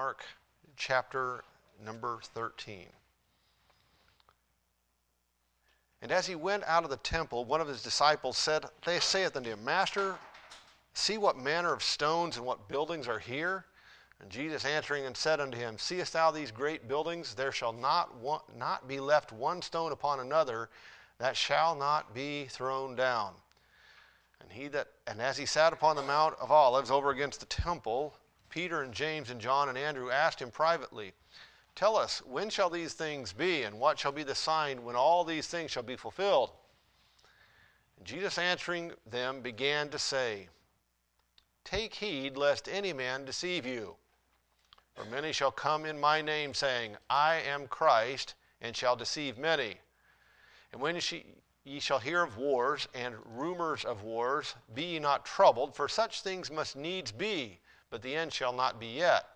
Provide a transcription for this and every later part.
Mark chapter number 13. And as he went out of the temple, one of his disciples said, They saith unto him, Master, see what manner of stones and what buildings are here? And Jesus answering and said unto him, Seest thou these great buildings? There shall not, one, not be left one stone upon another that shall not be thrown down. And he that and as he sat upon the Mount of Olives over against the temple, Peter and James and John and Andrew asked him privately, Tell us, when shall these things be, and what shall be the sign when all these things shall be fulfilled? And Jesus answering them began to say, Take heed lest any man deceive you. For many shall come in my name, saying, I am Christ, and shall deceive many. And when ye shall hear of wars and rumors of wars, be ye not troubled, for such things must needs be, but the end shall not be yet.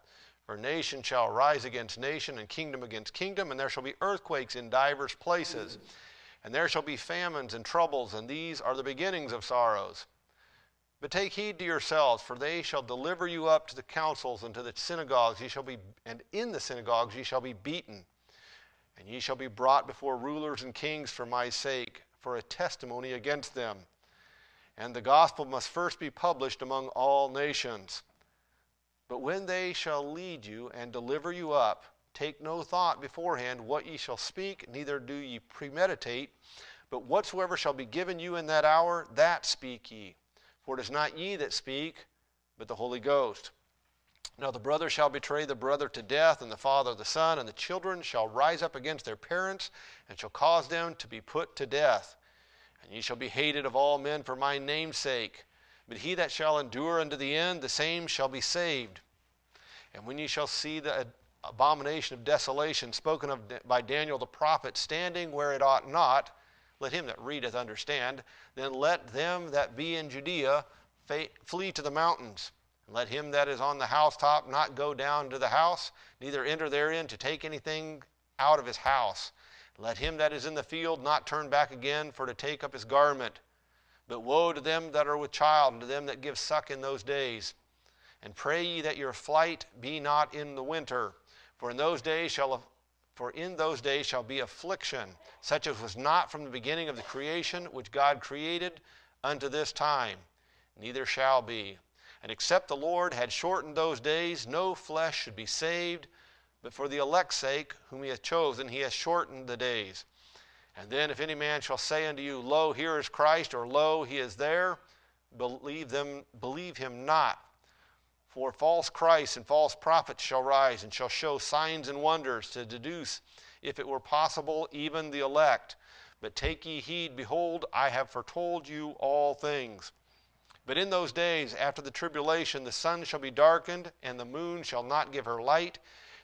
For nation shall rise against nation, and kingdom against kingdom, and there shall be earthquakes in divers places. And there shall be famines and troubles, and these are the beginnings of sorrows. But take heed to yourselves, for they shall deliver you up to the councils and to the synagogues. Ye shall be, and in the synagogues ye shall be beaten, and ye shall be brought before rulers and kings for my sake, for a testimony against them. And the gospel must first be published among all nations. But when they shall lead you and deliver you up, take no thought beforehand what ye shall speak, neither do ye premeditate. But whatsoever shall be given you in that hour, that speak ye. For it is not ye that speak, but the Holy Ghost. Now the brother shall betray the brother to death, and the father the son, and the children shall rise up against their parents, and shall cause them to be put to death. And ye shall be hated of all men for my name's sake. But he that shall endure unto the end, the same shall be saved. And when ye shall see the abomination of desolation spoken of by Daniel the prophet standing where it ought not, let him that readeth understand. Then let them that be in Judea flee to the mountains. And let him that is on the housetop not go down to the house, neither enter therein to take anything out of his house. Let him that is in the field not turn back again for to take up his garment. But woe to them that are with child, and to them that give suck in those days. And pray ye that your flight be not in the winter, for in those days shall for in those days shall be affliction, such as was not from the beginning of the creation which God created unto this time, neither shall be. And except the Lord had shortened those days, no flesh should be saved, but for the elect's sake, whom he hath chosen, he hath shortened the days. And then, if any man shall say unto you, Lo, here is Christ, or Lo, he is there, believe, them, believe him not. For false Christs and false prophets shall rise and shall show signs and wonders to deduce, if it were possible, even the elect. But take ye heed, behold, I have foretold you all things. But in those days, after the tribulation, the sun shall be darkened, and the moon shall not give her light.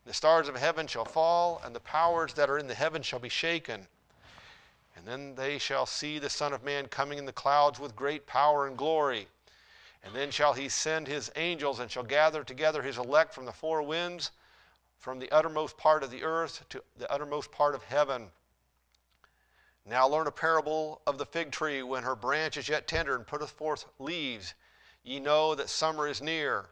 The stars of heaven shall fall, and the powers that are in the heaven shall be shaken. And then they shall see the Son of Man coming in the clouds with great power and glory. And then shall he send his angels and shall gather together his elect from the four winds, from the uttermost part of the earth to the uttermost part of heaven. Now learn a parable of the fig tree when her branch is yet tender and putteth forth leaves. Ye know that summer is near.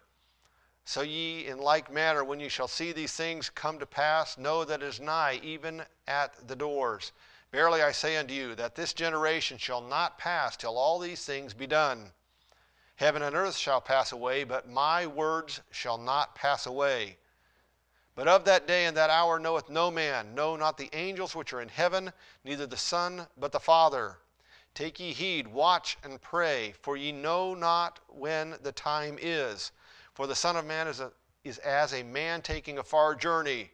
So ye in like manner, when ye shall see these things come to pass, know that it is nigh, even at the doors. Verily I say unto you, that this generation shall not pass till all these things be done. Heaven and earth shall pass away, but my words shall not pass away. But of that day and that hour knoweth no man, no, not the angels which are in heaven, neither the Son, but the Father. Take ye heed, watch and pray, for ye know not when the time is. For the Son of Man is, a, is as a man taking a far journey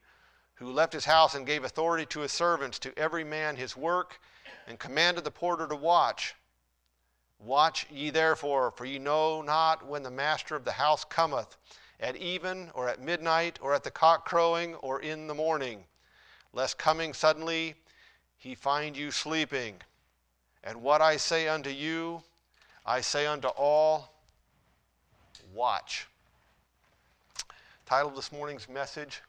who left his house and gave authority to his servants, to every man his work, and commanded the porter to watch. Watch ye therefore, for ye know not when the master of the house cometh, at even, or at midnight, or at the cock crowing, or in the morning, lest coming suddenly he find you sleeping. And what I say unto you, I say unto all, watch. Title of this morning's message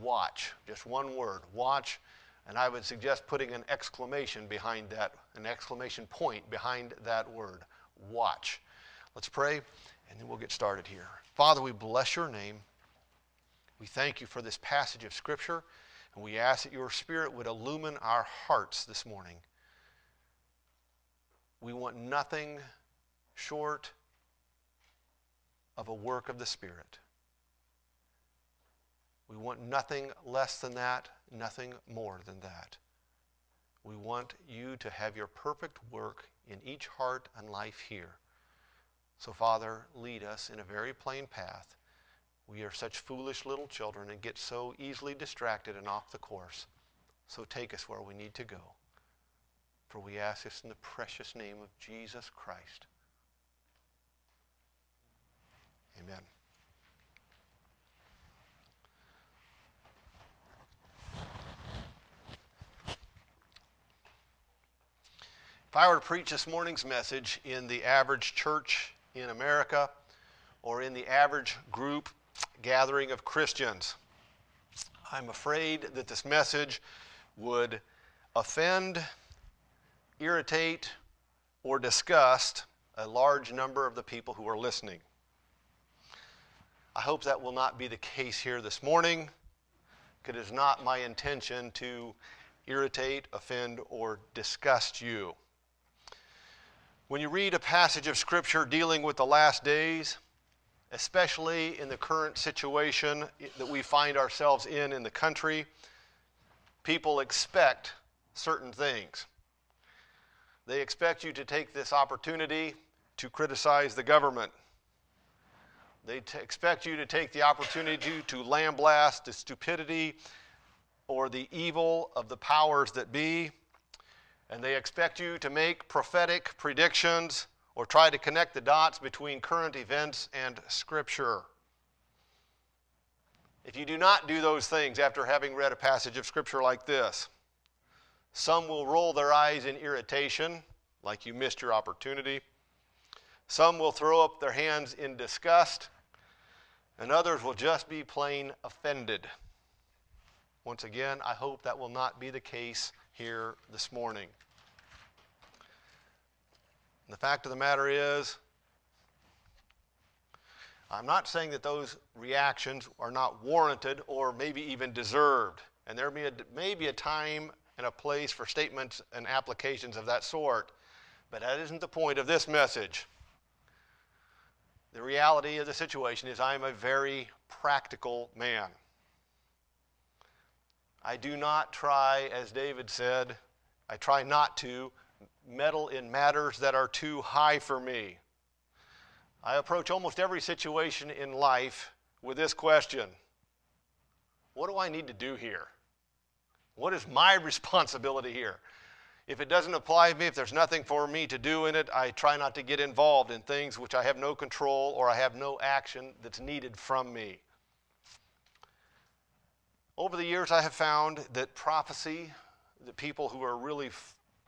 watch. Just one word watch. And I would suggest putting an exclamation behind that, an exclamation point behind that word watch. Let's pray, and then we'll get started here. Father, we bless your name. We thank you for this passage of Scripture, and we ask that your Spirit would illumine our hearts this morning. We want nothing short of a work of the Spirit. We want nothing less than that, nothing more than that. We want you to have your perfect work in each heart and life here. So, Father, lead us in a very plain path. We are such foolish little children and get so easily distracted and off the course. So, take us where we need to go. For we ask this in the precious name of Jesus Christ. Amen. If I were to preach this morning's message in the average church in America or in the average group gathering of Christians, I'm afraid that this message would offend, irritate, or disgust a large number of the people who are listening. I hope that will not be the case here this morning. Because it is not my intention to irritate, offend, or disgust you. When you read a passage of Scripture dealing with the last days, especially in the current situation that we find ourselves in in the country, people expect certain things. They expect you to take this opportunity to criticize the government. They t- expect you to take the opportunity to lambaste the stupidity or the evil of the powers that be and they expect you to make prophetic predictions or try to connect the dots between current events and Scripture. If you do not do those things after having read a passage of Scripture like this, some will roll their eyes in irritation, like you missed your opportunity. Some will throw up their hands in disgust, and others will just be plain offended. Once again, I hope that will not be the case here this morning. The fact of the matter is, I'm not saying that those reactions are not warranted or maybe even deserved. And there may, may be a time and a place for statements and applications of that sort. But that isn't the point of this message. The reality of the situation is I'm a very practical man. I do not try, as David said, I try not to meddle in matters that are too high for me. I approach almost every situation in life with this question What do I need to do here? What is my responsibility here? If it doesn't apply to me, if there's nothing for me to do in it, I try not to get involved in things which I have no control or I have no action that's needed from me. Over the years, I have found that prophecy, the people who are really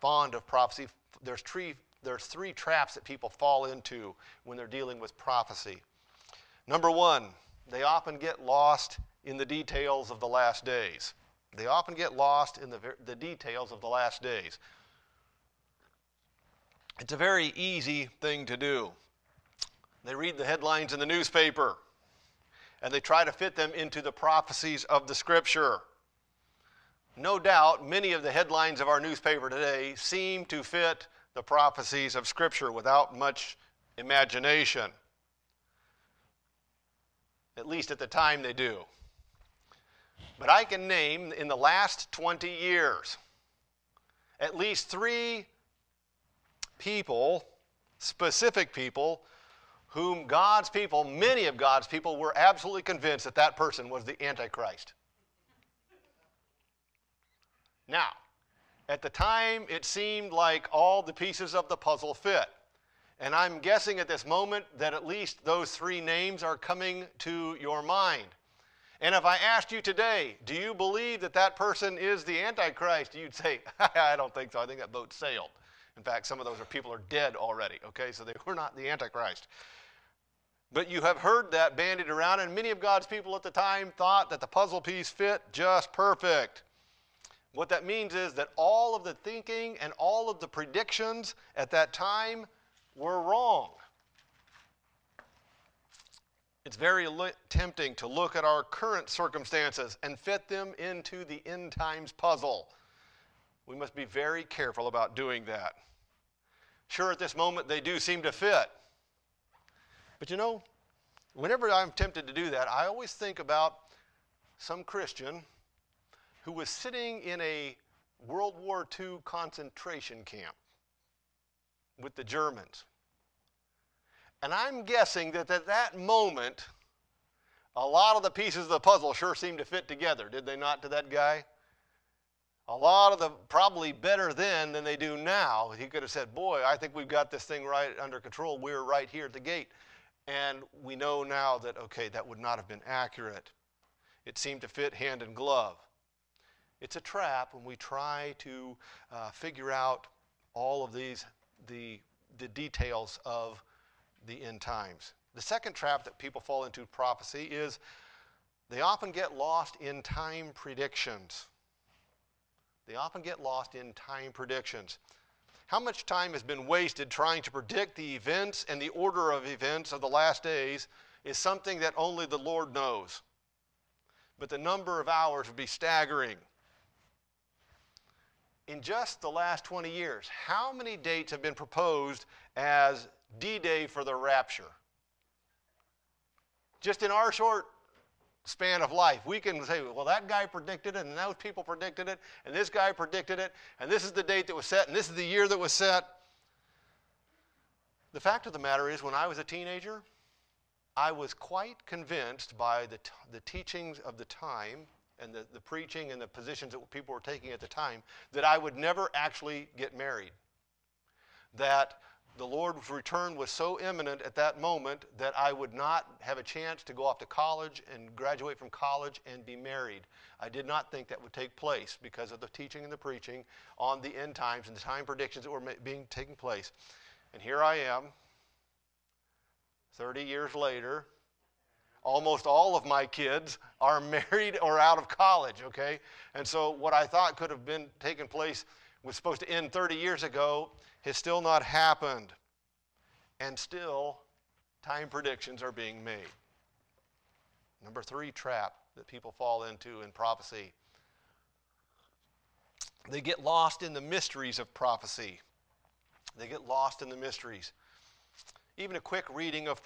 fond of prophecy, there's three, there's three traps that people fall into when they're dealing with prophecy. Number one, they often get lost in the details of the last days. They often get lost in the, the details of the last days. It's a very easy thing to do. They read the headlines in the newspaper and they try to fit them into the prophecies of the scripture. No doubt, many of the headlines of our newspaper today seem to fit the prophecies of Scripture without much imagination. At least at the time they do. But I can name in the last 20 years at least three people, specific people, whom God's people, many of God's people, were absolutely convinced that that person was the Antichrist. Now, at the time, it seemed like all the pieces of the puzzle fit. And I'm guessing at this moment that at least those three names are coming to your mind. And if I asked you today, do you believe that that person is the Antichrist? You'd say, I don't think so. I think that boat sailed. In fact, some of those are people are dead already, okay? So they were not the Antichrist. But you have heard that bandied around, and many of God's people at the time thought that the puzzle piece fit just perfect. What that means is that all of the thinking and all of the predictions at that time were wrong. It's very li- tempting to look at our current circumstances and fit them into the end times puzzle. We must be very careful about doing that. Sure, at this moment they do seem to fit. But you know, whenever I'm tempted to do that, I always think about some Christian who was sitting in a World War II concentration camp with the Germans. And I'm guessing that at that moment, a lot of the pieces of the puzzle sure seemed to fit together, did they not, to that guy? A lot of the probably better then than they do now. He could have said, Boy, I think we've got this thing right under control. We're right here at the gate. And we know now that, okay, that would not have been accurate. It seemed to fit hand and glove. It's a trap when we try to uh, figure out all of these, the, the details of the end times. The second trap that people fall into prophecy is they often get lost in time predictions. They often get lost in time predictions. How much time has been wasted trying to predict the events and the order of events of the last days is something that only the Lord knows. But the number of hours would be staggering. In just the last 20 years, how many dates have been proposed as D Day for the rapture? Just in our short span of life. We can say, well, that guy predicted it, and those people predicted it, and this guy predicted it, and this is the date that was set, and this is the year that was set. The fact of the matter is, when I was a teenager, I was quite convinced by the, the teachings of the time and the, the preaching and the positions that people were taking at the time that I would never actually get married. That the Lord's return was so imminent at that moment that I would not have a chance to go off to college and graduate from college and be married. I did not think that would take place because of the teaching and the preaching on the end times and the time predictions that were being taking place. And here I am, 30 years later. Almost all of my kids are married or out of college, okay? And so what I thought could have been taking place was supposed to end 30 years ago has still not happened. And still, time predictions are being made. Number three trap that people fall into in prophecy they get lost in the mysteries of prophecy. They get lost in the mysteries. Even a quick reading of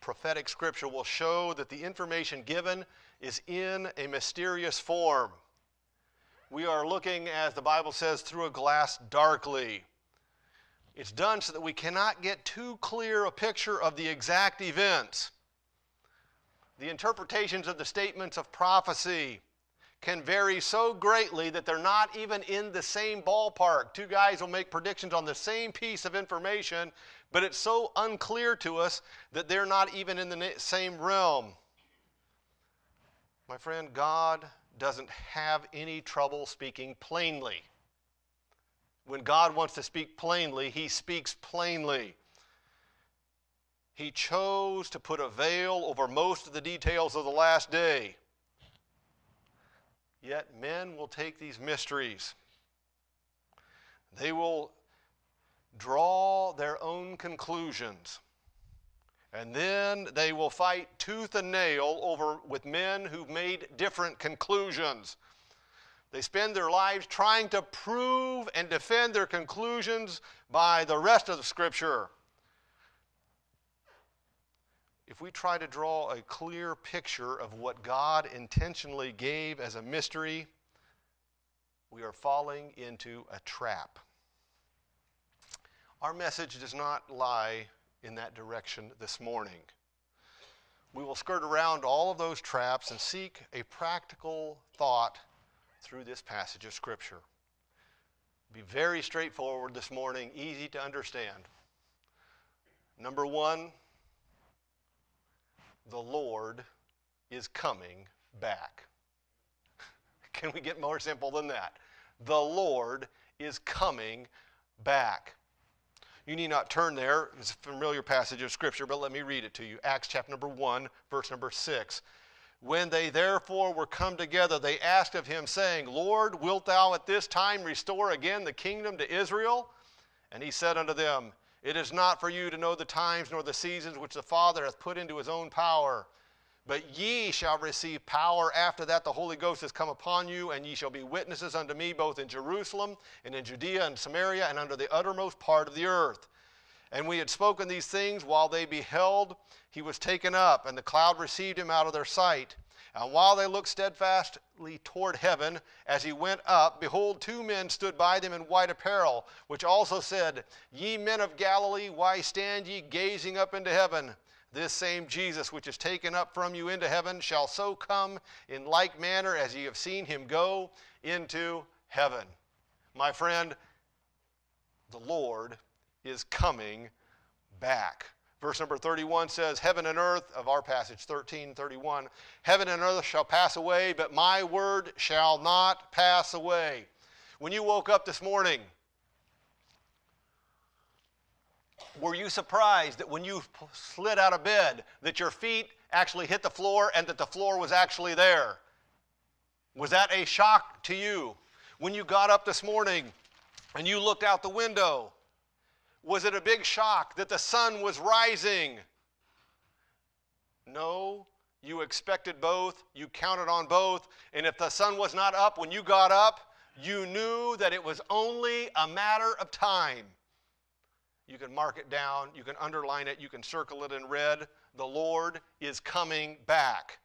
prophetic scripture will show that the information given is in a mysterious form. We are looking, as the Bible says, through a glass darkly. It's done so that we cannot get too clear a picture of the exact events. The interpretations of the statements of prophecy can vary so greatly that they're not even in the same ballpark. Two guys will make predictions on the same piece of information, but it's so unclear to us that they're not even in the same realm. My friend, God doesn't have any trouble speaking plainly. When God wants to speak plainly, he speaks plainly. He chose to put a veil over most of the details of the last day. Yet men will take these mysteries. They will draw their own conclusions. And then they will fight tooth and nail over with men who've made different conclusions. They spend their lives trying to prove and defend their conclusions by the rest of the Scripture. If we try to draw a clear picture of what God intentionally gave as a mystery, we are falling into a trap. Our message does not lie in that direction this morning. We will skirt around all of those traps and seek a practical thought through this passage of Scripture. Be very straightforward this morning, easy to understand. Number one, the Lord is coming back. Can we get more simple than that? The Lord is coming back. You need not turn there. It's a familiar passage of Scripture, but let me read it to you. Acts chapter number 1, verse number 6. When they therefore were come together, they asked of him, saying, Lord, wilt thou at this time restore again the kingdom to Israel? And he said unto them, It is not for you to know the times nor the seasons which the Father hath put into his own power. But ye shall receive power after that the Holy Ghost has come upon you, and ye shall be witnesses unto me both in Jerusalem and in Judea and Samaria and under the uttermost part of the earth. And we had spoken these things while they beheld, he was taken up, and the cloud received him out of their sight. And while they looked steadfastly toward heaven, as he went up, behold, two men stood by them in white apparel, which also said, Ye men of Galilee, why stand ye gazing up into heaven? This same Jesus, which is taken up from you into heaven, shall so come in like manner as ye have seen him go into heaven. My friend, the Lord is coming back. Verse number 31 says, Heaven and earth, of our passage 13, 31, heaven and earth shall pass away, but my word shall not pass away. When you woke up this morning, were you surprised that when you slid out of bed that your feet actually hit the floor and that the floor was actually there? Was that a shock to you? When you got up this morning and you looked out the window was it a big shock that the sun was rising? No, you expected both, you counted on both, and if the sun was not up when you got up, you knew that it was only a matter of time. You can mark it down, you can underline it, you can circle it in red. The Lord is coming back.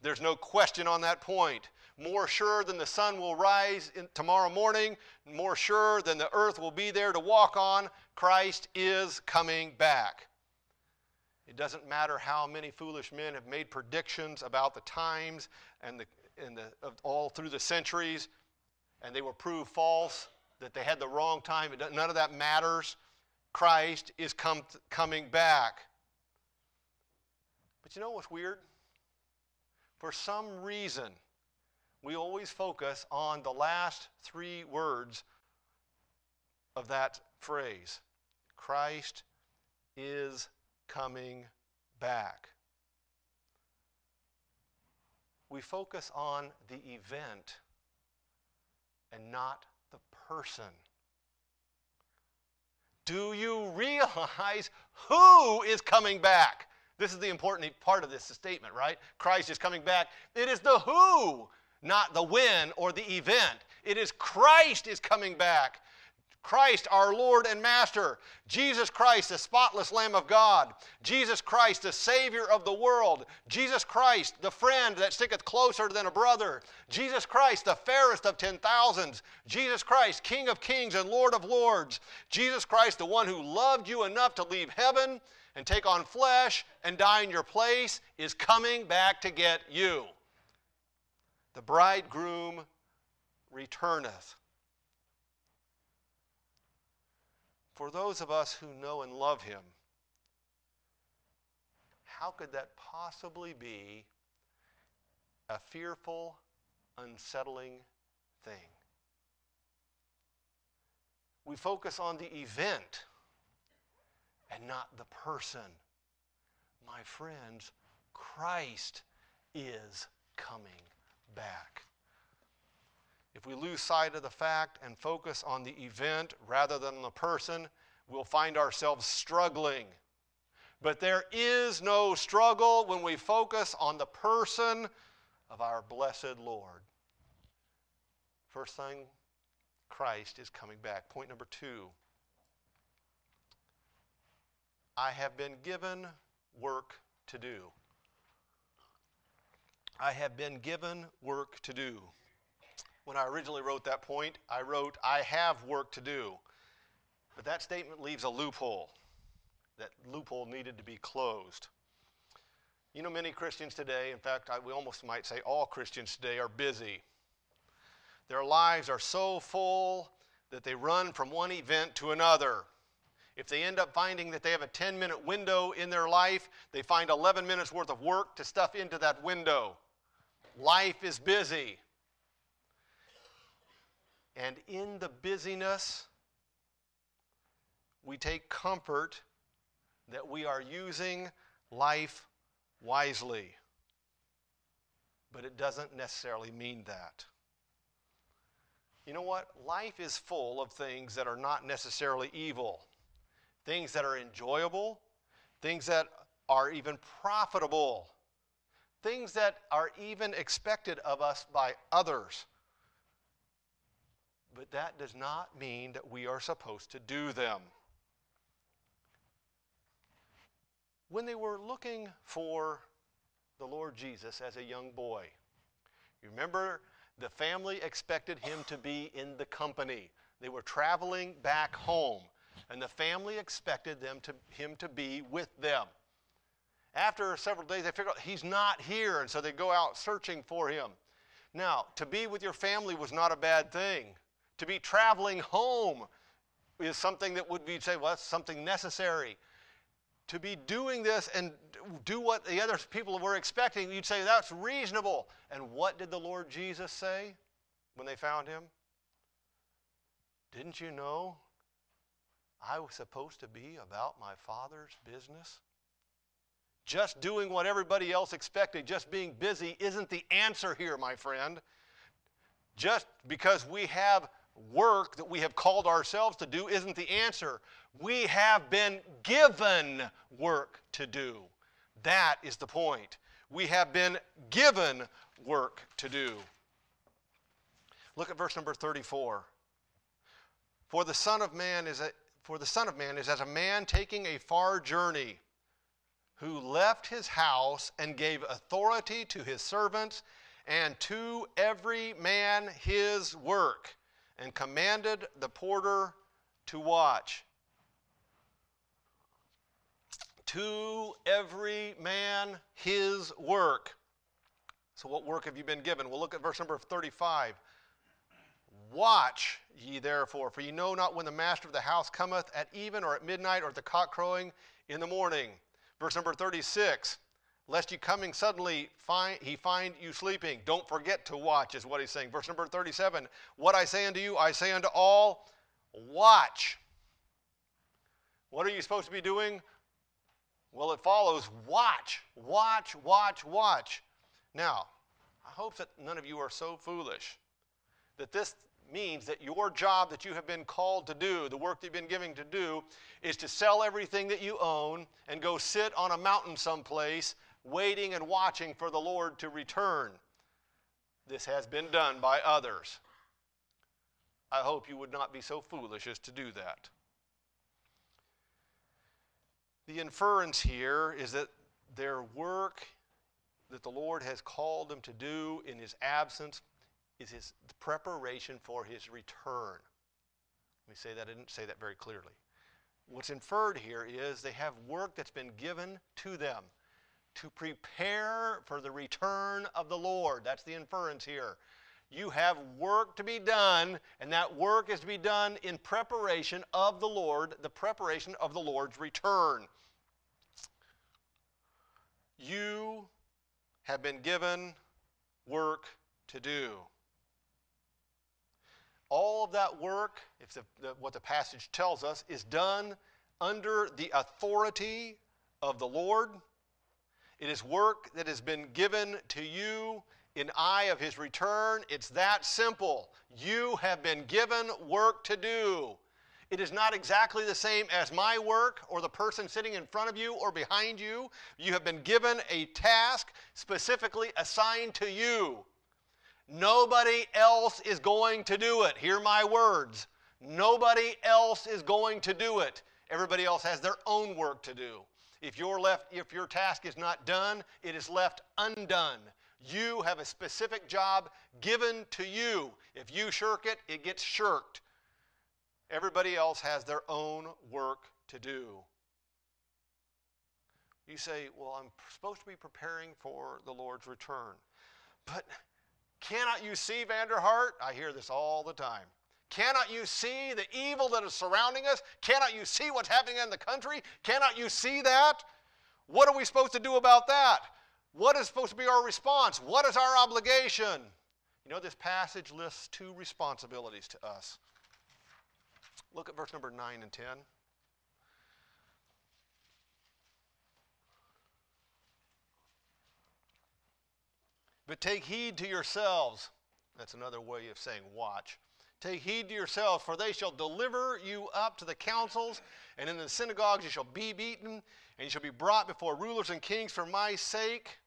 There's no question on that point more sure than the sun will rise tomorrow morning, more sure than the earth will be there to walk on, Christ is coming back. It doesn't matter how many foolish men have made predictions about the times and, the, and the, all through the centuries, and they were proved false, that they had the wrong time. None of that matters. Christ is come, coming back. But you know what's weird? For some reason, we always focus on the last three words of that phrase Christ is coming back. We focus on the event and not the person. Do you realize who is coming back? This is the important part of this statement, right? Christ is coming back. It is the who not the when or the event. It is Christ is coming back. Christ, our Lord and Master. Jesus Christ, the spotless Lamb of God. Jesus Christ, the Savior of the world. Jesus Christ, the friend that sticketh closer than a brother. Jesus Christ, the fairest of ten thousands. Jesus Christ, King of kings and Lord of lords. Jesus Christ, the one who loved you enough to leave heaven and take on flesh and die in your place, is coming back to get you the bridegroom returneth. For those of us who know and love him, how could that possibly be a fearful, unsettling thing? We focus on the event and not the person. My friends, Christ is coming back. If we lose sight of the fact and focus on the event rather than the person, we'll find ourselves struggling. But there is no struggle when we focus on the person of our blessed Lord. First thing, Christ is coming back. Point number two I have been given work to do. I have been given work to do. When I originally wrote that point, I wrote, I have work to do. But that statement leaves a loophole. That loophole needed to be closed. You know, many Christians today, in fact, I, we almost might say all Christians today, are busy. Their lives are so full that they run from one event to another. If they end up finding that they have a 10 minute window in their life, they find 11 minutes worth of work to stuff into that window. Life is busy. And in the busyness, we take comfort that we are using life wisely. But it doesn't necessarily mean that. You know what? Life is full of things that are not necessarily evil things that are enjoyable, things that are even profitable, things that are even expected of us by others. But that does not mean that we are supposed to do them. When they were looking for the Lord Jesus as a young boy, you remember the family expected him to be in the company. They were traveling back home, and the family expected them to, him to be with them. After several days, they figure out he's not here, and so they go out searching for him. Now, to be with your family was not a bad thing. To be traveling home is something that would be say, well, that's something necessary. To be doing this and do what the other people were expecting, you'd say that's reasonable. And what did the Lord Jesus say when they found him? Didn't you know I was supposed to be about my Father's business? Just doing what everybody else expected, just being busy, isn't the answer here, my friend. Just because we have work that we have called ourselves to do isn't the answer. We have been given work to do. That is the point. We have been given work to do. Look at verse number 34. For the Son of Man is a, for the Son of Man is as a man taking a far journey, who left his house and gave authority to his servants and to every man his work and commanded the porter to watch. To every man his work. So, what work have you been given? We'll look at verse number 35. Watch ye therefore, for ye know not when the master of the house cometh at even or at midnight or at the cock crowing in the morning. Verse number 36 lest you coming suddenly find he find you sleeping. Don't forget to watch, is what he's saying. Verse number 37 What I say unto you, I say unto all, watch. What are you supposed to be doing? Well, it follows watch, watch, watch, watch. Now, I hope that none of you are so foolish that this means that your job that you have been called to do, the work that you've been given to do, is to sell everything that you own and go sit on a mountain someplace waiting and watching for the Lord to return. This has been done by others. I hope you would not be so foolish as to do that. The inference here is that their work that the Lord has called them to do in his absence is his preparation for his return. Let me say that, I didn't say that very clearly. What's inferred here is they have work that's been given to them to prepare for the return of the Lord. That's the inference here. You have work to be done, and that work is to be done in preparation of the Lord, the preparation of the Lord's return. You have been given work to do. All of that work, if the, the, what the passage tells us, is done under the authority of the Lord it is work that has been given to you in eye of his return. It's that simple. You have been given work to do. It is not exactly the same as my work or the person sitting in front of you or behind you. You have been given a task specifically assigned to you. Nobody else is going to do it. Hear my words. Nobody else is going to do it. Everybody else has their own work to do. If your, left, if your task is not done, it is left undone. You have a specific job given to you. If you shirk it, it gets shirked. Everybody else has their own work to do. You say, Well, I'm supposed to be preparing for the Lord's return. But cannot you see, Vanderhart? I hear this all the time. Cannot you see the evil that is surrounding us? Cannot you see what's happening in the country? Cannot you see that? What are we supposed to do about that? What is supposed to be our response? What is our obligation? You know, this passage lists two responsibilities to us. Look at verse number 9 and 10. But take heed to yourselves. That's another way of saying watch. Take heed to yourselves, for they shall deliver you up to the councils, and in the synagogues you shall be beaten, and you shall be brought before rulers and kings for my sake,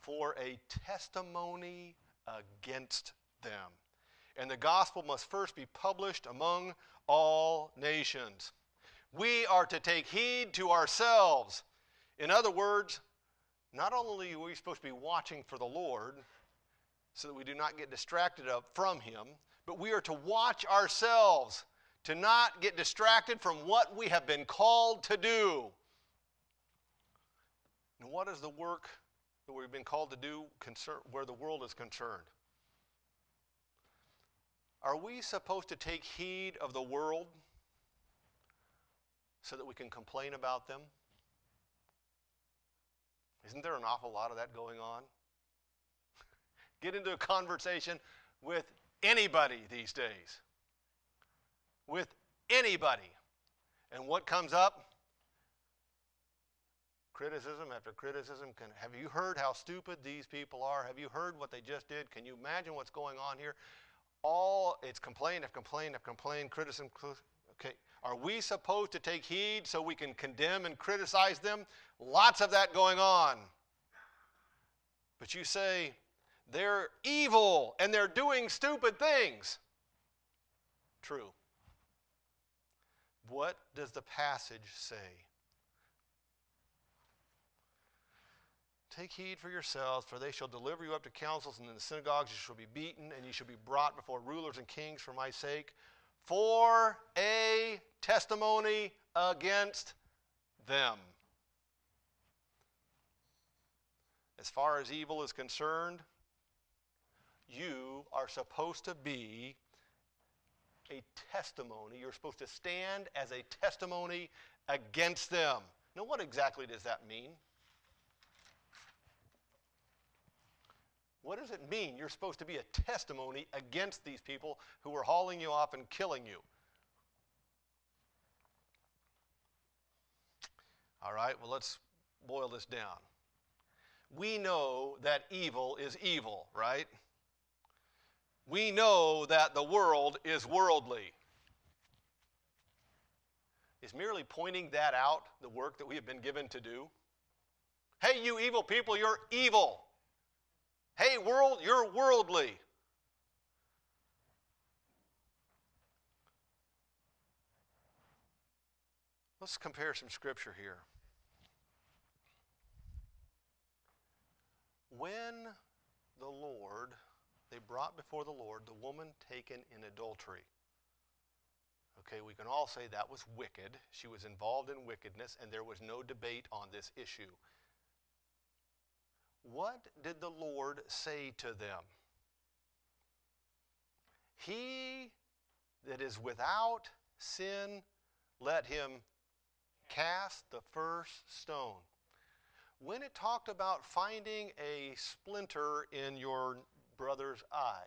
for a testimony against them. And the gospel must first be published among all nations. We are to take heed to ourselves. In other words, not only are we supposed to be watching for the Lord so that we do not get distracted from Him, but we are to watch ourselves to not get distracted from what we have been called to do. And what is the work that we've been called to do concern, where the world is concerned? Are we supposed to take heed of the world so that we can complain about them? Isn't there an awful lot of that going on? Get into a conversation with anybody these days. With anybody. And what comes up? Criticism after criticism. Can, have you heard how stupid these people are? Have you heard what they just did? Can you imagine what's going on here? All it's complaint after complaint after complaint, criticism. Okay, are we supposed to take heed so we can condemn and criticize them? Lots of that going on. But you say, they're evil and they're doing stupid things. True. What does the passage say? Take heed for yourselves, for they shall deliver you up to councils, and in the synagogues you shall be beaten, and you shall be brought before rulers and kings for my sake, for a testimony against them. As far as evil is concerned, you are supposed to be a testimony. You're supposed to stand as a testimony against them. Now, what exactly does that mean? What does it mean? You're supposed to be a testimony against these people who are hauling you off and killing you. All right, well, let's boil this down. We know that evil is evil, right? we know that the world is worldly. Is merely pointing that out the work that we have been given to do? Hey, you evil people, you're evil. Hey, world, you're worldly. Let's compare some scripture here. When the Lord they brought before the Lord the woman taken in adultery. Okay, we can all say that was wicked. She was involved in wickedness, and there was no debate on this issue. What did the Lord say to them? He that is without sin, let him cast the first stone. When it talked about finding a splinter in your brother's eye.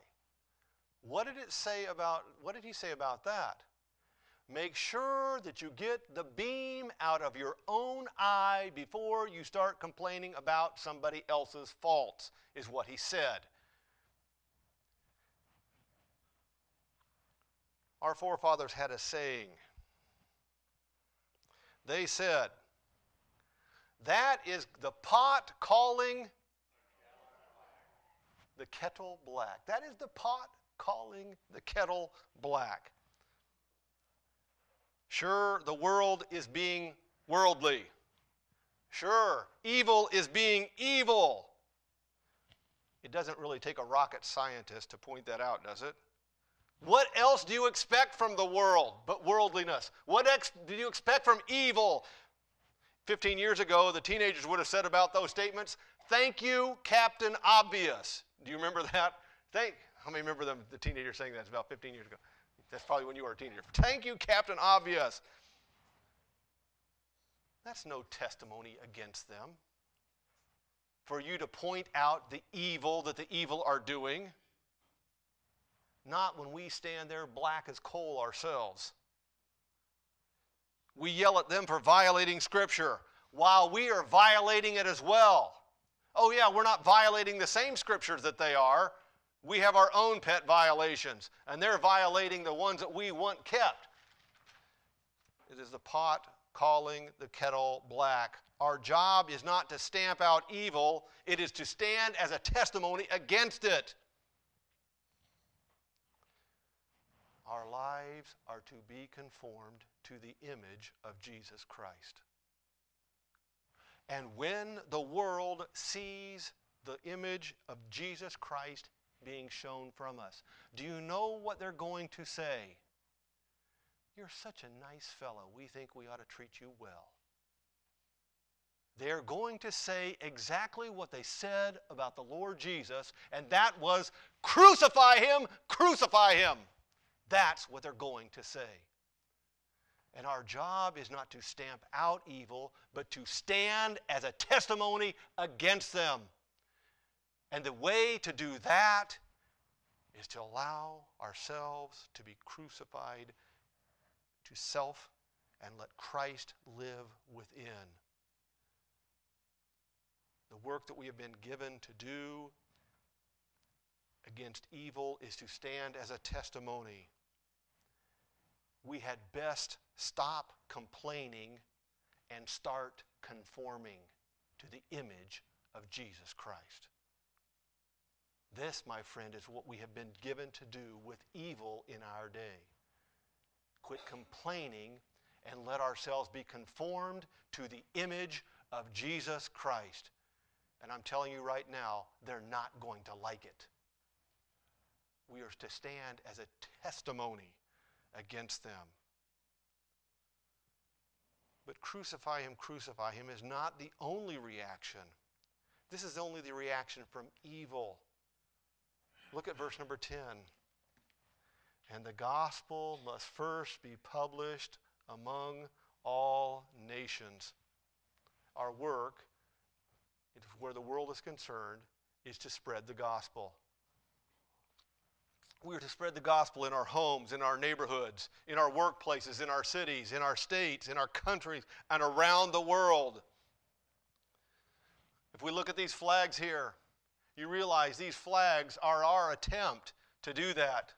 What did it say about what did he say about that? Make sure that you get the beam out of your own eye before you start complaining about somebody else's faults, is what he said. Our forefathers had a saying. They said, That is the pot calling the kettle black. That is the pot calling the kettle black. Sure, the world is being worldly. Sure, evil is being evil. It doesn't really take a rocket scientist to point that out, does it? What else do you expect from the world but worldliness? What ex- do you expect from evil? 15 years ago, the teenagers would have said about those statements, Thank you, Captain Obvious. Do you remember that? Thank, how many remember them, the teenager saying that? It's about 15 years ago. That's probably when you were a teenager. Thank you, Captain Obvious. That's no testimony against them. For you to point out the evil that the evil are doing. Not when we stand there black as coal ourselves. We yell at them for violating Scripture while we are violating it as well. Oh, yeah, we're not violating the same scriptures that they are. We have our own pet violations, and they're violating the ones that we want kept. It is the pot calling the kettle black. Our job is not to stamp out evil, it is to stand as a testimony against it. Our lives are to be conformed to the image of Jesus Christ. And when the world sees the image of Jesus Christ being shown from us, do you know what they're going to say? You're such a nice fellow. We think we ought to treat you well. They're going to say exactly what they said about the Lord Jesus, and that was crucify him, crucify him. That's what they're going to say. And our job is not to stamp out evil, but to stand as a testimony against them. And the way to do that is to allow ourselves to be crucified to self and let Christ live within. The work that we have been given to do against evil is to stand as a testimony. We had best stop complaining and start conforming to the image of Jesus Christ. This, my friend, is what we have been given to do with evil in our day quit complaining, and let ourselves be conformed to the image of Jesus Christ. And I'm telling you right now, they're not going to like it. We are to stand as a testimony against them. But crucify him, crucify him is not the only reaction. This is only the reaction from evil. Look at verse number 10. And the gospel must first be published among all nations. Our work, where the world is concerned, is to spread the gospel. We are to spread the gospel in our homes, in our neighborhoods, in our workplaces, in our cities, in our states, in our countries, and around the world. If we look at these flags here, you realize these flags are our attempt to do that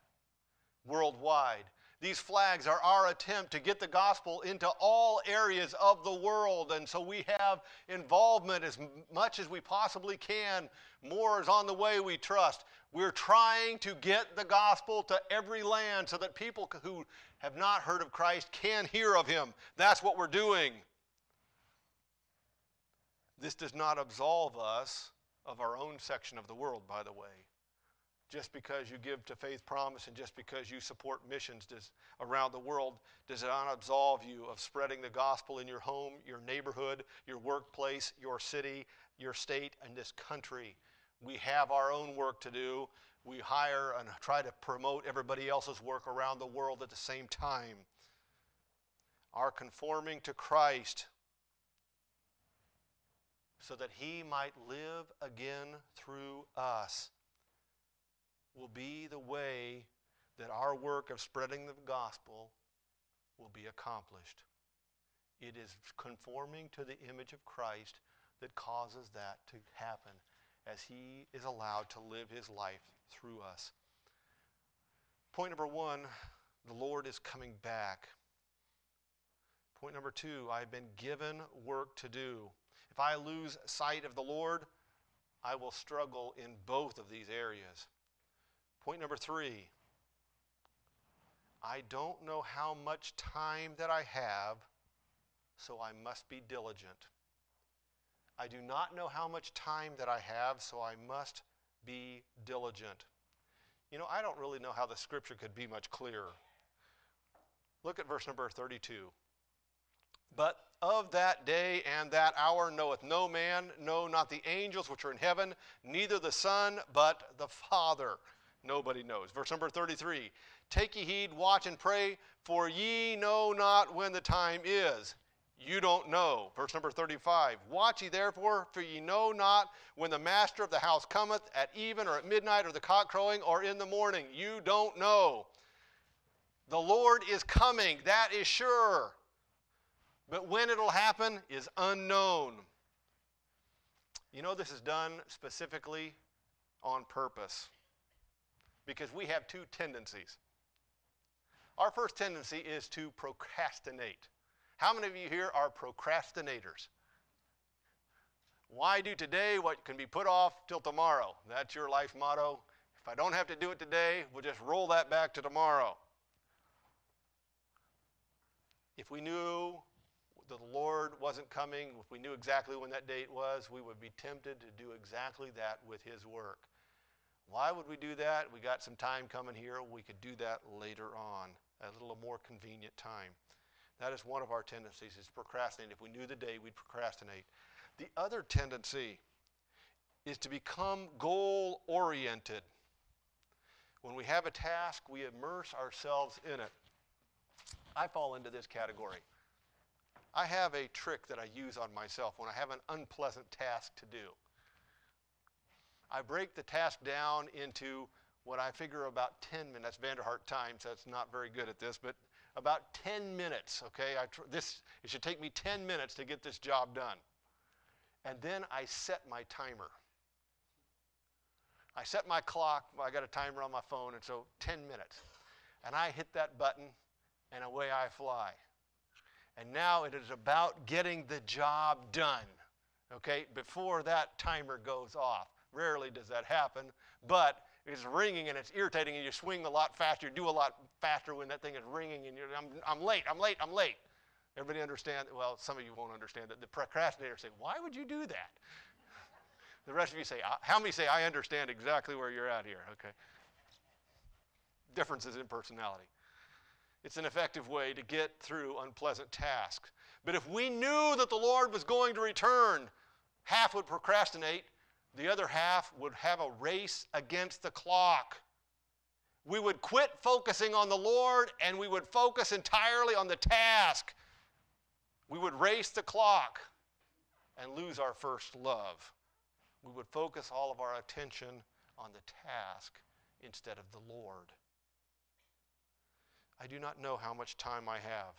worldwide. These flags are our attempt to get the gospel into all areas of the world. And so we have involvement as much as we possibly can. More is on the way, we trust. We're trying to get the gospel to every land so that people who have not heard of Christ can hear of him. That's what we're doing. This does not absolve us of our own section of the world, by the way just because you give to Faith Promise and just because you support missions does, around the world does it not absolve you of spreading the gospel in your home, your neighborhood, your workplace, your city, your state, and this country. We have our own work to do. We hire and try to promote everybody else's work around the world at the same time. Our conforming to Christ so that he might live again through us will be the way that our work of spreading the gospel will be accomplished. It is conforming to the image of Christ that causes that to happen as he is allowed to live his life through us. Point number one the Lord is coming back. Point number two I've been given work to do. If I lose sight of the Lord, I will struggle in both of these areas. Point number three I don't know how much time that I have, so I must be diligent. I do not know how much time that I have, so I must be diligent. You know, I don't really know how the scripture could be much clearer. Look at verse number 32. But of that day and that hour knoweth no man, no, not the angels which are in heaven, neither the Son, but the Father. Nobody knows. Verse number 33 Take ye heed, watch and pray, for ye know not when the time is. You don't know. Verse number 35 Watch ye therefore, for ye know not when the master of the house cometh, at even or at midnight, or the cock crowing, or in the morning. You don't know. The Lord is coming, that is sure. But when it'll happen is unknown. You know, this is done specifically on purpose. because we have two tendencies. Our first tendency is to procrastinate. How many of you here are procrastinators? Why do today what can be put off till tomorrow? That's your life motto. If I don't have to do it today, we'll just roll that back to tomorrow. If we knew the Lord wasn't coming, if we knew exactly when that date was, we would be tempted to do exactly that with His work. Why would we do that? We got some time coming here. We could do that later on, a little more convenient time. That is one of our tendencies, is procrastinate. If we knew the day, we'd procrastinate. The other tendency is to become goal oriented. When we have a task, we immerse ourselves in it. I fall into this category. I have a trick that I use on myself when I have an unpleasant task to do. I break the task down into what I figure about 10 minutes. Vanderhart time, so that's not very good at this, but about 10 minutes, okay? I tr- this, it should take me 10 minutes to get this job done. And then I set my timer. I set my clock, I got a timer on my phone, and so 10 minutes. And I hit that button, and away I fly. And now it is about getting the job done, okay, before that timer goes off. Rarely does that happen, but it's ringing and it's irritating, and you swing a lot faster, you do a lot faster when that thing is ringing, and you're, I'm, I'm late, I'm late, I'm late. Everybody understand? Well, some of you won't understand that. The procrastinators say, Why would you do that? The rest of you say, How many say, I understand exactly where you're at here? Okay. Differences in personality. It's an effective way to get through unpleasant tasks. But if we knew that the Lord was going to return, half would procrastinate, the other half would have a race against the clock. We would quit focusing on the Lord and we would focus entirely on the task. We would race the clock and lose our first love. We would focus all of our attention on the task instead of the Lord. I do not know how much time I have.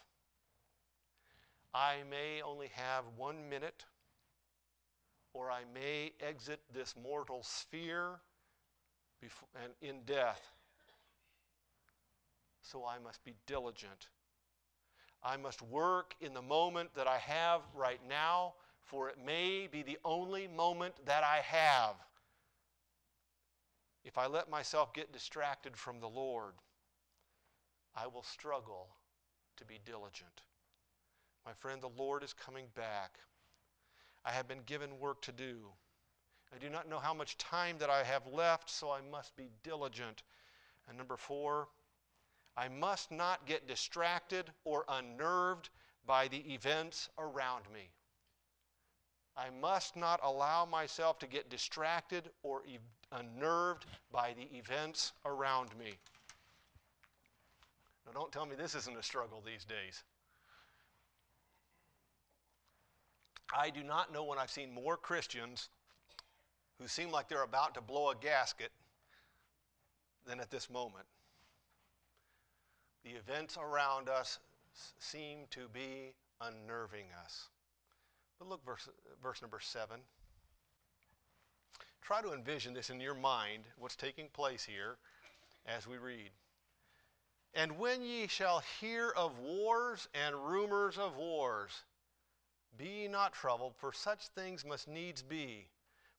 I may only have one minute, or I may exit this mortal sphere before, and in death. So I must be diligent. I must work in the moment that I have right now, for it may be the only moment that I have. If I let myself get distracted from the Lord, I will struggle to be diligent. My friend, the Lord is coming back. I have been given work to do. I do not know how much time that I have left, so I must be diligent. And number four, I must not get distracted or unnerved by the events around me. I must not allow myself to get distracted or e- unnerved by the events around me. Now, don't tell me this isn't a struggle these days. I do not know when I've seen more Christians who seem like they're about to blow a gasket than at this moment. The events around us seem to be unnerving us. But look, verse, verse number seven. Try to envision this in your mind, what's taking place here as we read. And when ye shall hear of wars and rumors of wars, be ye not troubled, for such things must needs be.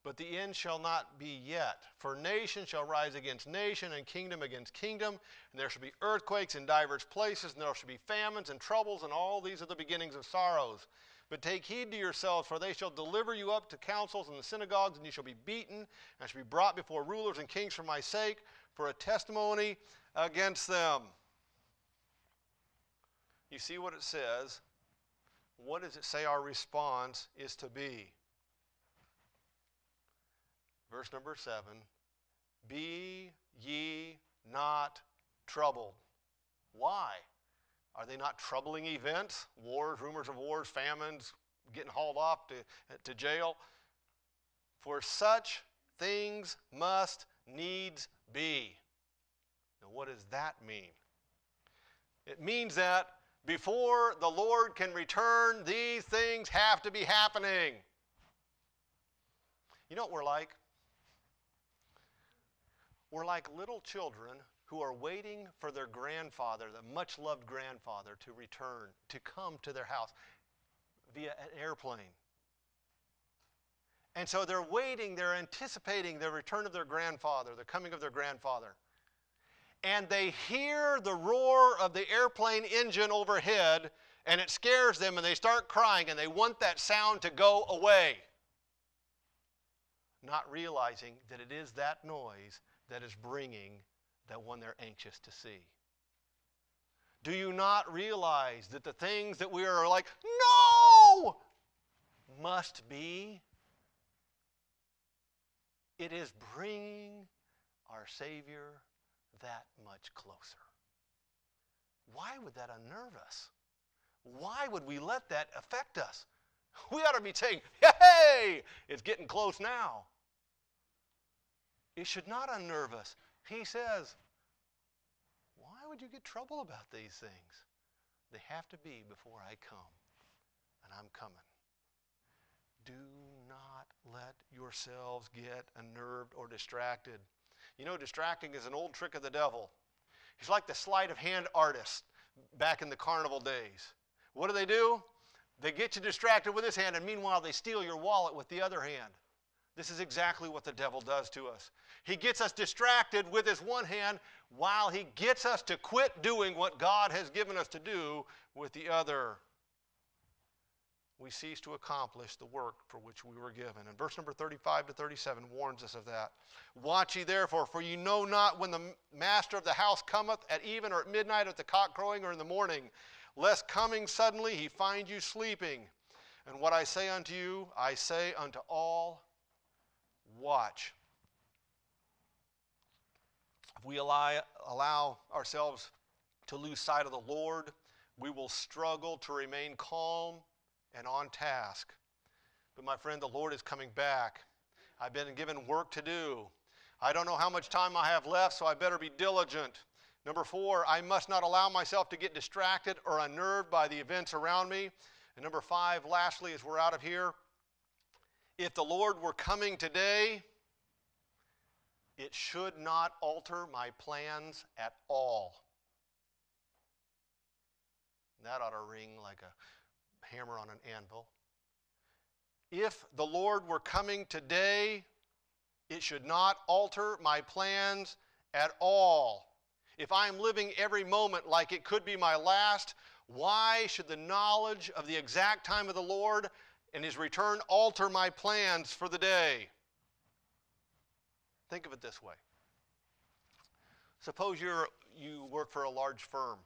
But the end shall not be yet. For nation shall rise against nation, and kingdom against kingdom, and there shall be earthquakes in divers places, and there shall be famines and troubles, and all these are the beginnings of sorrows. But take heed to yourselves, for they shall deliver you up to councils and the synagogues, and you shall be beaten, and shall be brought before rulers and kings for my sake, for a testimony against them. You see what it says? What does it say our response is to be? Verse number seven Be ye not troubled. Why? Are they not troubling events? Wars, rumors of wars, famines, getting hauled off to, to jail? For such things must needs be. Now, what does that mean? It means that before the Lord can return, these things have to be happening. You know what we're like? We're like little children who are waiting for their grandfather, the much loved grandfather, to return, to come to their house via an airplane. And so they're waiting, they're anticipating the return of their grandfather, the coming of their grandfather. And they hear the roar of the airplane engine overhead, and it scares them, and they start crying, and they want that sound to go away. Not realizing that it is that noise that is bringing that one they're anxious to see. Do you not realize that the things that we are like, no, must be it is bringing our Savior that much closer. Why would that unnerve us? Why would we let that affect us? We ought to be saying, hey, it's getting close now. It should not unnerve us. He says, why would you get trouble about these things? They have to be before I come, and I'm coming. Do not let yourselves get unnerved or distracted. You know, distracting is an old trick of the devil. He's like the sleight of hand artist back in the carnival days. What do they do? They get you distracted with this hand, and meanwhile, they steal your wallet with the other hand. This is exactly what the devil does to us. He gets us distracted with his one hand while he gets us to quit doing what God has given us to do with the other we cease to accomplish the work for which we were given. And verse number 35 to 37 warns us of that. Watch ye therefore, for you know not when the master of the house cometh at even or at midnight, at the cock crowing, or in the morning, lest coming suddenly he find you sleeping. And what I say unto you, I say unto all, watch. If we allow, allow ourselves to lose sight of the Lord, we will struggle to remain calm and on task. But my friend, the Lord is coming back. I've been given work to do. I don't know how much time I have left, so I better be diligent. Number four, I must not allow myself to get distracted or unnerved by the events around me. And number five, lastly, as we're out of here, if the Lord were coming today, it should not alter my plans at all. That ought to ring like a hammer on an anvil. If the Lord were coming today, it should not alter my plans at all. If I am living every moment like it could be my last, why should the knowledge of the exact time of the Lord and his return alter my plans for the day? Think of it this way. Suppose you're, you work for a large firm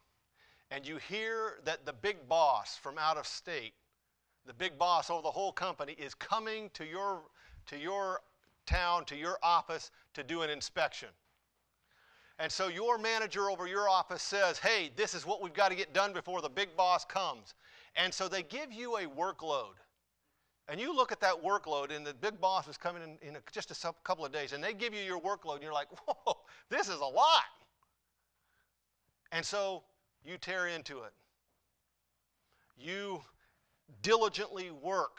and you hear that the big boss from out of state, the big boss over the whole company, is coming to your, to your town, to your office to do an inspection. And so your manager over your office says, hey, this is what we've got to get done before the big boss comes. And so they give you a workload. And you look at that workload, and the big boss is coming in, in a, just a couple of days, and they give you your workload, and you're like, whoa, this is a lot. And so you tear into it. You diligently work.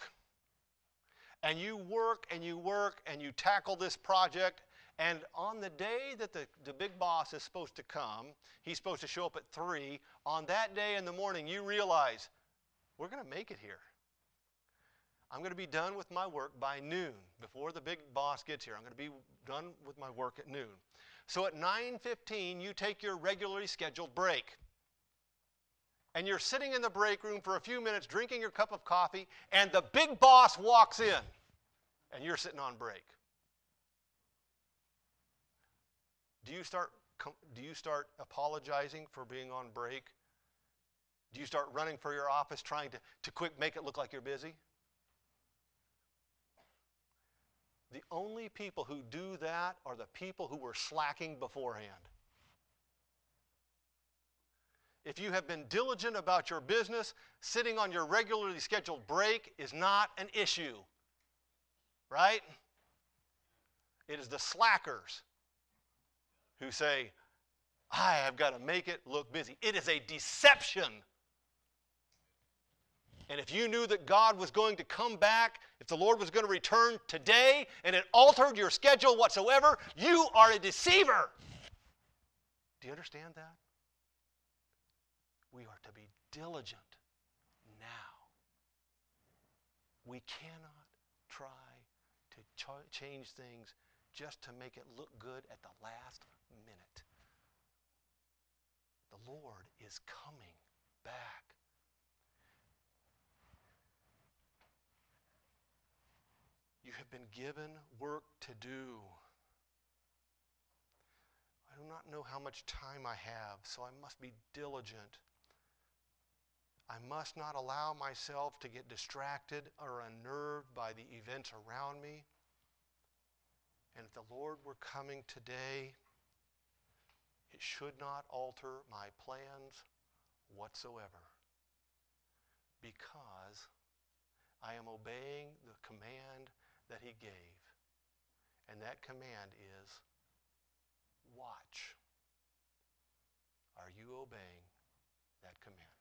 And you work and you work and you tackle this project. And on the day that the, the big boss is supposed to come, he's supposed to show up at 3. On that day in the morning, you realize, we're going to make it here. I'm going to be done with my work by noon before the big boss gets here. I'm going to be done with my work at noon. So at 9:15 you take your regularly scheduled break and you're sitting in the break room for a few minutes drinking your cup of coffee, and the big boss walks in, and you're sitting on break. Do you start, do you start apologizing for being on break? Do you start running for your office trying to, to quick make it look like you're busy? The only people who do that are the people who were slacking beforehand. If you have been diligent about your business, sitting on your regularly scheduled break is not an issue. Right? It is the slackers who say, I have got to make it look busy. It is a deception. And if you knew that God was going to come back, if the Lord was going to return today, and it altered your schedule whatsoever, you are a deceiver. Do you understand that? We are to be diligent now. We cannot try to ch- change things just to make it look good at the last minute. The Lord is coming back. You have been given work to do. I do not know how much time I have, so I must be diligent. I must not allow myself to get distracted or unnerved by the events around me. And if the Lord were coming today, it should not alter my plans whatsoever because I am obeying the command that he gave. And that command is watch. Are you obeying that command?